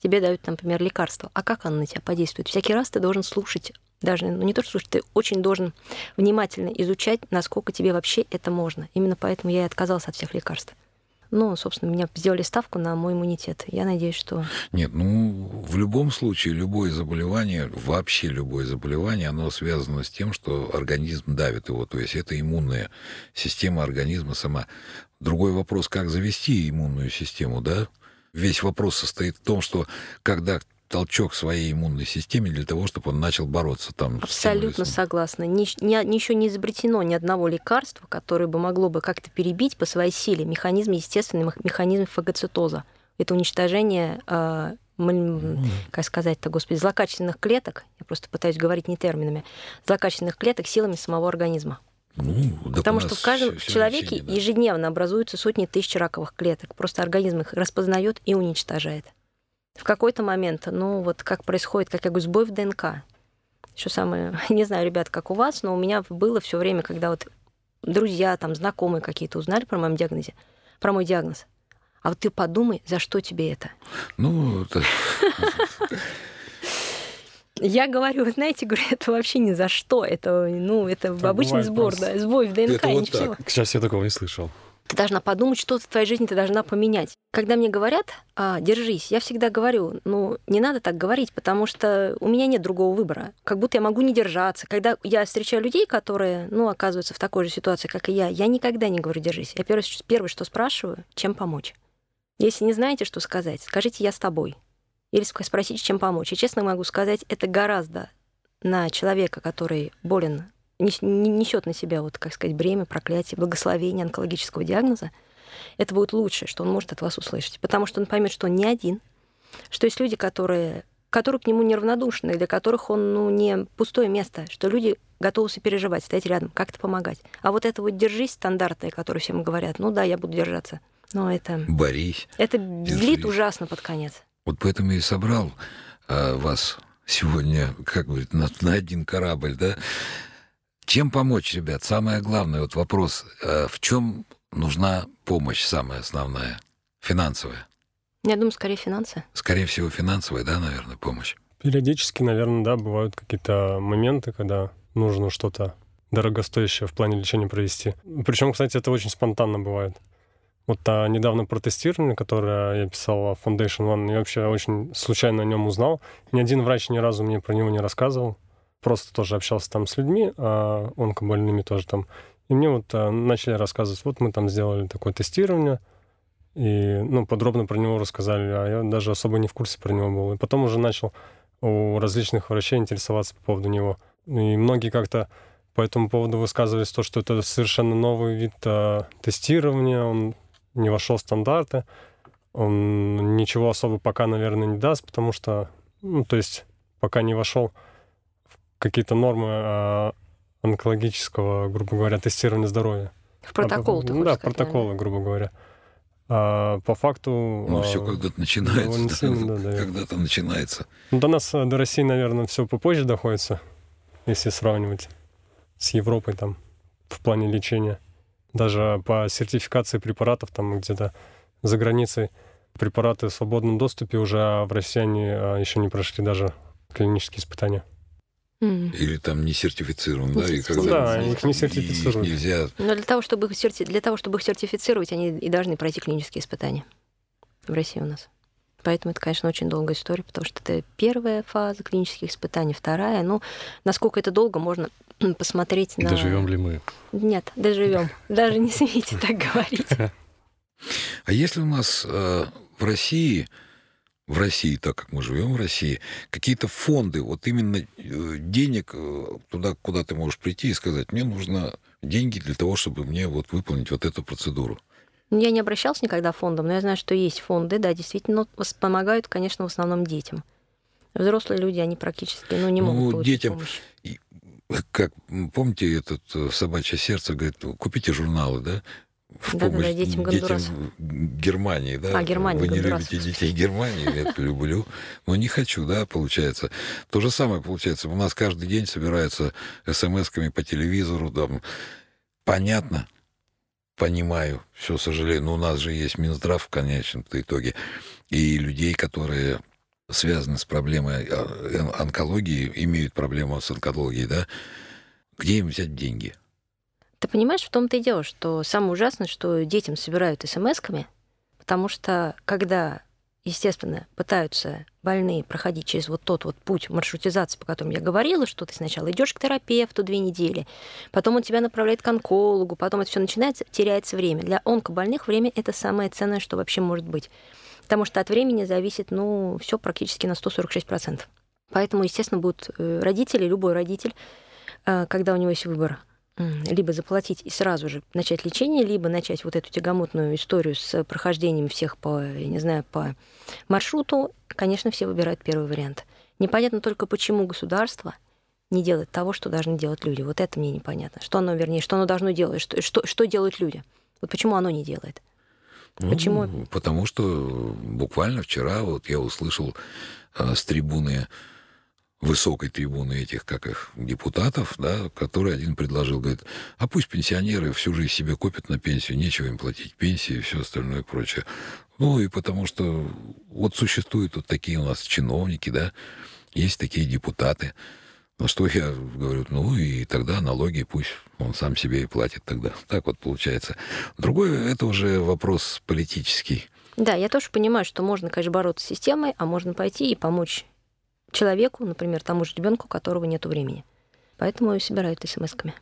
Тебе дают, например, лекарство, а как оно на тебя подействует? Всякий раз ты должен слушать, даже ну, не то, что слушать, ты очень должен внимательно изучать, насколько тебе вообще это можно. Именно поэтому я и отказалась от всех лекарств. Ну, собственно, меня сделали ставку на мой иммунитет. Я надеюсь, что... Нет, ну, в любом случае, любое заболевание, вообще любое заболевание, оно связано с тем, что организм давит его. То есть это иммунная система организма сама. Другой вопрос, как завести иммунную систему, да? Весь вопрос состоит в том, что когда толчок своей иммунной системе для того, чтобы он начал бороться там. Абсолютно с согласна. Ни, ни- ни- еще не изобретено ни одного лекарства, которое бы могло бы как-то перебить по своей силе механизм, естественный мех- механизм фагоцитоза. Это уничтожение, э, м, как сказать-то, господи, злокачественных клеток, я просто пытаюсь говорить не терминами, злокачественных клеток силами самого организма. Ну, да Потому что в каждом всё человеке да. ежедневно образуются сотни тысяч раковых клеток. Просто организм их распознает и уничтожает. В какой-то момент, ну вот как происходит, как я говорю, сбой в ДНК. Еще самое, <laughs> не знаю, ребят, как у вас, но у меня было все время, когда вот друзья, там, знакомые какие-то узнали про моем диагнозе, про мой диагноз. А вот ты подумай, за что тебе это? Ну, это- <laughs> Я говорю, вы знаете, говорю, это вообще ни за что. Это, ну, это Так обычный сбор, просто. да, сбой в ДНК, Это вот ничего. К счастью, я такого не слышал. Ты должна подумать, что в твоей жизни ты должна поменять. Когда мне говорят, а, держись, я всегда говорю, ну, не надо так говорить, потому что у меня нет другого выбора. Как будто я могу не держаться. Когда я встречаю людей, которые, ну, оказываются в такой же ситуации, как и я, я никогда не говорю, держись. Я первое, первое что спрашиваю, чем помочь. Если не знаете, что сказать, скажите «я с тобой». Или спросите, чем помочь. И честно могу сказать, это гораздо на человека, который болен, несет на себя, вот, как сказать, бремя, проклятие, благословение онкологического диагноза, это будет лучшее, что он может от вас услышать. Потому что он поймет, что он не один, что есть люди, которые, которые к нему неравнодушны, для которых он ну, не пустое место, что люди готовы сопереживать, стоять рядом, как-то помогать. А вот это вот держись стандарты, которые всем говорят, ну да, я буду держаться. Но это... Борись. Это держись. злит ужасно под конец. Вот поэтому и собрал а, вас сегодня, как говорит, на, на один корабль, да? Чем помочь, ребят? Самое главное, вот вопрос, а, в чем нужна помощь самая основная? Финансовая. Я думаю, скорее финансы. Скорее всего, финансовая, да, наверное, помощь. Периодически, наверное, да, бывают какие-то моменты, когда нужно что-то дорогостоящее в плане лечения провести. Причем, кстати, это очень спонтанно бывает. Вот а, недавно про тестирование, которое я писал в Foundation One, я вообще очень случайно о нем узнал. Ни один врач ни разу мне про него не рассказывал. Просто тоже общался там с людьми, а онкобольными тоже там. И мне вот а, начали рассказывать, вот мы там сделали такое тестирование, и ну, подробно про него рассказали, а я даже особо не в курсе про него был. И потом уже начал у различных врачей интересоваться по поводу него. И многие как-то по этому поводу высказывались то, что это совершенно новый вид а, тестирования, он не вошел в стандарты. Он ничего особо пока, наверное, не даст, потому что, ну, то есть, пока не вошел какие-то нормы а, онкологического, грубо говоря, тестирования здоровья. В протокол, а, ты Да, сказать, протоколы, наверное. грубо говоря. А по факту... Ну, а, все когда-то начинается. Да, сильно, да, да, когда-то начинается. Ну, до нас, до России, наверное, все попозже доходится, если сравнивать с Европой там в плане лечения. Даже по сертификации препаратов там где-то за границей препараты в свободном доступе уже, а в России они а, еще не прошли даже клинические испытания. Или там не сертифицирован, да? И когда да, их не сертифицируют. Их нельзя... Но для того, чтобы их серти... для того, чтобы их сертифицировать, они и должны пройти клинические испытания в России у нас. Поэтому это, конечно, очень долгая история, потому что это первая фаза клинических испытаний, вторая. Ну, насколько это долго, можно <clears throat> посмотреть на... Доживем ли мы? Нет, доживем. <laughs> Даже не смейте так говорить. <laughs> А если у нас э, в России, в России, так как мы живем в России, какие-то фонды, вот именно э, денег э, туда, куда ты можешь прийти и сказать, мне нужно деньги для того, чтобы мне вот выполнить вот эту процедуру. Я не обращался никогда фондом, но я знаю, что есть фонды, да, действительно, помогают, конечно, в основном детям. Взрослые люди, они практически ну, не могут ну, получить детям, помощь как, помните, этот э, собачье сердце говорит, купите журналы, да? В да, помощь да, да, детям, детям Германии, да? А, Германии, Вы не любите детей Германии, я это люблю, но не хочу, да, получается. То же самое получается. У нас каждый день собираются смс-ками по телевизору, там, понятно, понимаю, все сожалею, но у нас же есть Минздрав в конечном итоге, и людей, которые связаны с проблемой а, онкологии, имеют проблему с онкологией, да, где им взять деньги? Ты понимаешь, в том-то и дело, что самое ужасное, что детям собирают смс-ками, потому что когда, естественно, пытаются больные проходить через вот тот вот путь маршрутизации, по которому я говорила, что ты сначала идешь к терапевту две недели, потом он тебя направляет к онкологу, потом это все начинается, теряется время. Для онкобольных время это самое ценное, что вообще может быть потому что от времени зависит, ну, все практически на 146%. Поэтому, естественно, будут э, родители, любой родитель, э, когда у него есть выбор, либо заплатить и сразу же начать лечение, либо начать вот эту тягомотную историю с прохождением всех по, я не знаю, по маршруту, конечно, все выбирают первый вариант. Непонятно только, почему государство не делает того, что должны делать люди. Вот это мне непонятно. Что оно, вернее, что оно должно делать, что, что, что делают люди. Вот почему оно не делает. Ну, Почему? Потому что буквально вчера вот я услышал а, с трибуны высокой трибуны этих, как их, депутатов, да, который один предложил, говорит, а пусть пенсионеры всю жизнь себе копят на пенсию, нечего им платить пенсии и все остальное прочее. Ну и потому что вот существуют вот такие у нас чиновники, да, есть такие депутаты, на что я говорю, ну и тогда налоги пусть он сам себе и платит тогда. Так вот получается. Другой, это уже вопрос политический. Да, я тоже понимаю, что можно, конечно, бороться с системой, а можно пойти и помочь человеку, например, тому же ребенку, у которого нет времени. Поэтому и собирают смс-ками.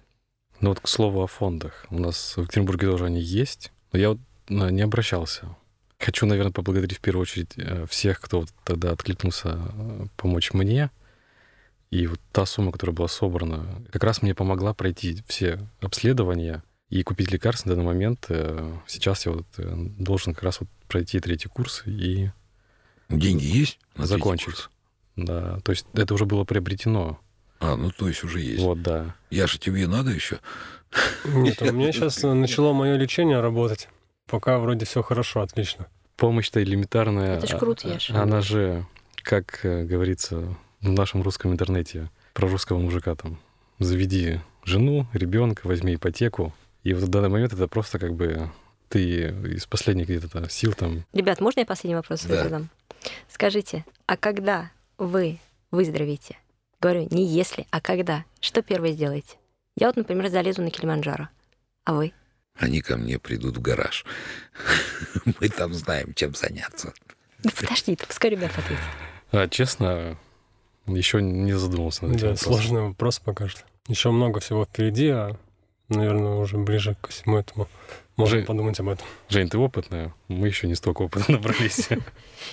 Ну вот к слову о фондах. У нас в Екатеринбурге тоже они есть, но я вот ну, не обращался Хочу, наверное, поблагодарить в первую очередь э, всех, кто вот тогда откликнулся э, помочь мне. И вот та сумма, которая была собрана, как раз мне помогла пройти все обследования и купить лекарства на данный момент. Э, Сейчас я вот должен как раз вот пройти третий курс и Деньги есть? на закончить. Да, то есть это уже было приобретено. А, ну то есть уже есть. Вот, да. Яша, тебе надо еще? Нет, у меня сейчас <laughs> начало мое лечение работать. Пока вроде все хорошо, отлично. Помощь-то элементарная. Это ж круто, а- Яша. Она же, как э, говорится в нашем русском интернете, про русского мужика там. Заведи жену, ребенка, возьми ипотеку. И вот в данный момент это просто как бы ты из последних где-то сил там Ребят, можно я последний вопрос Да. задам? Скажите, а когда вы выздоровеете? Говорю, не если, а когда. Что первое сделаете? Я вот, например, залезу на Килиманджаро. А вы? Они ко мне придут в гараж. <laughs> Мы там знаем, чем заняться. Да подожди, ты пускай ребята ответят. А, честно, еще не задумывался над этим Да, вопросом. сложный вопрос пока что. Еще много всего впереди, а, наверное, уже ближе к всему этому можно Жень. подумать об этом. Жень, ты опытная, мы еще не столько опыта <laughs> набрались.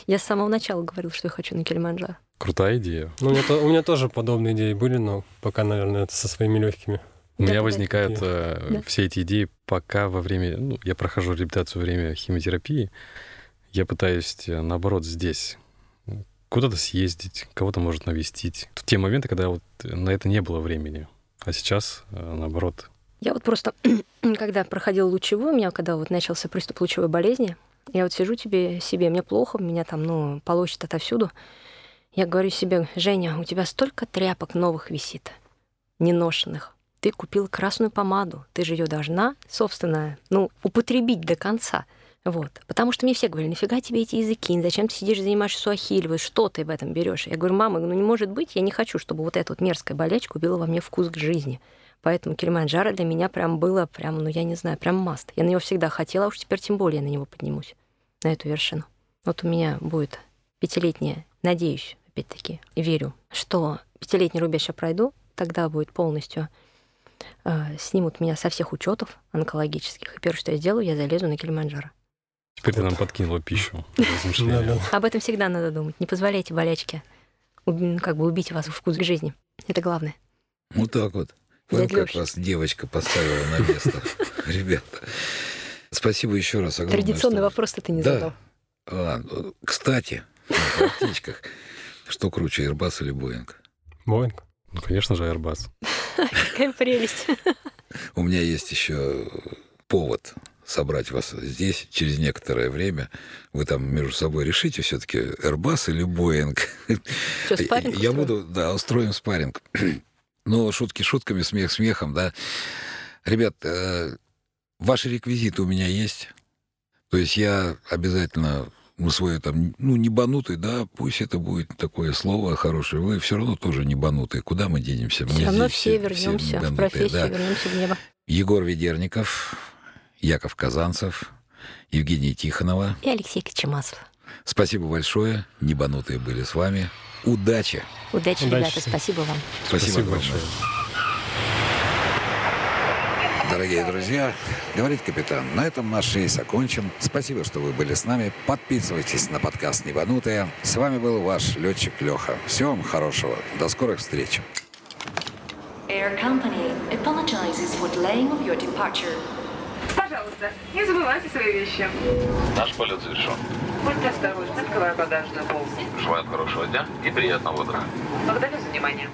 Я с самого начала говорила, что я хочу на Килиманджаро. Крутая идея. Ну, у, меня, то- у меня тоже подобные идеи были, но пока, наверное, это со своими легкими. У меня возникают э, все эти идеи, пока во время... Ну, я прохожу реабилитацию во время химиотерапии. Я пытаюсь, э, наоборот, здесь куда-то съездить, кого-то, может, навестить. В те моменты, когда вот на это не было времени. А сейчас, э, наоборот, Я вот просто, <clears throat> когда проходила лучевую, у меня когда вот начался приступ лучевой болезни, я вот сижу тебе себе, мне плохо, меня там, ну, полощет отовсюду. Я говорю себе, Женя, у тебя столько тряпок новых висит, неношенных. Ты купил красную помаду, ты же ее должна, собственно, ну, употребить до конца. Вот. Потому что мне все говорили, нафига тебе эти языки, зачем ты сидишь, занимаешься суахилевой, что ты в этом берешь? Я говорю, мама, ну не может быть, я не хочу, чтобы вот эта вот мерзкая болячка убила во мне вкус к жизни. Поэтому Килиманджаро для меня прям было, прям, ну я не знаю, прям маст. Я на него всегда хотела, а уж теперь тем более на него поднимусь, на эту вершину. Вот у меня будет пятилетняя, надеюсь, опять-таки, верю, что пятилетний рубеж я пройду, тогда будет полностью э, снимут меня со всех учетов онкологических. И первое, что я сделаю, я залезу на Килиманджаро. теперь ты нам подкинула пищу. <laughs> Об этом всегда надо думать. Не позволяйте болячке ну, как бы убить вас вкус к жизни. Это главное. Вот так вот. Вот Дядя как Лёша. вас девочка поставила на место. <laughs> Ребята, спасибо еще раз огромное. Традиционный что- вопрос ты не Да. задал. А, ну, кстати, о птичках. Что круче, Airbus или Boeing? Боинг. Ну, конечно же, Airbus. <laughs> Какая прелесть. У меня есть еще повод собрать вас здесь через некоторое время. Вы там между собой решите все-таки Airbus или Boeing. Что, спарринг Я буду, да, устроим спарринг. Но шутки шутками, смех смехом, да. Ребят, э, ваши реквизиты у меня есть. То есть я обязательно ну, свой там, ну, не банутый, да, пусть это будет такое слово хорошее. Вы все равно тоже не банутые. Куда мы денемся? Мы Все равно здесь все вернемся в банутые, профессию, да. вернемся в небо. Егор Ведерников, Яков Казанцев, Евгений Тихонова. И Алексей Кочемасов. Спасибо большое. Небанутые были с вами. Удачи. Удачи, Удачи ребята. Спасибо вам. Спасибо, Спасибо большое. Дорогие друзья, говорит капитан, на этом наш рейс окончен. Спасибо, что вы были с нами. Подписывайтесь на подкаст «Небанутые». С вами был ваш летчик Леха. Всего вам хорошего. До скорых встреч. Air Company apologizes for delaying of your departure. Пожалуйста, не забывайте свои вещи. Наш полет завершен. Будьте осторожны, открывая багажную полку. Желаю хорошего дня и приятного утра. Благодарю за внимание.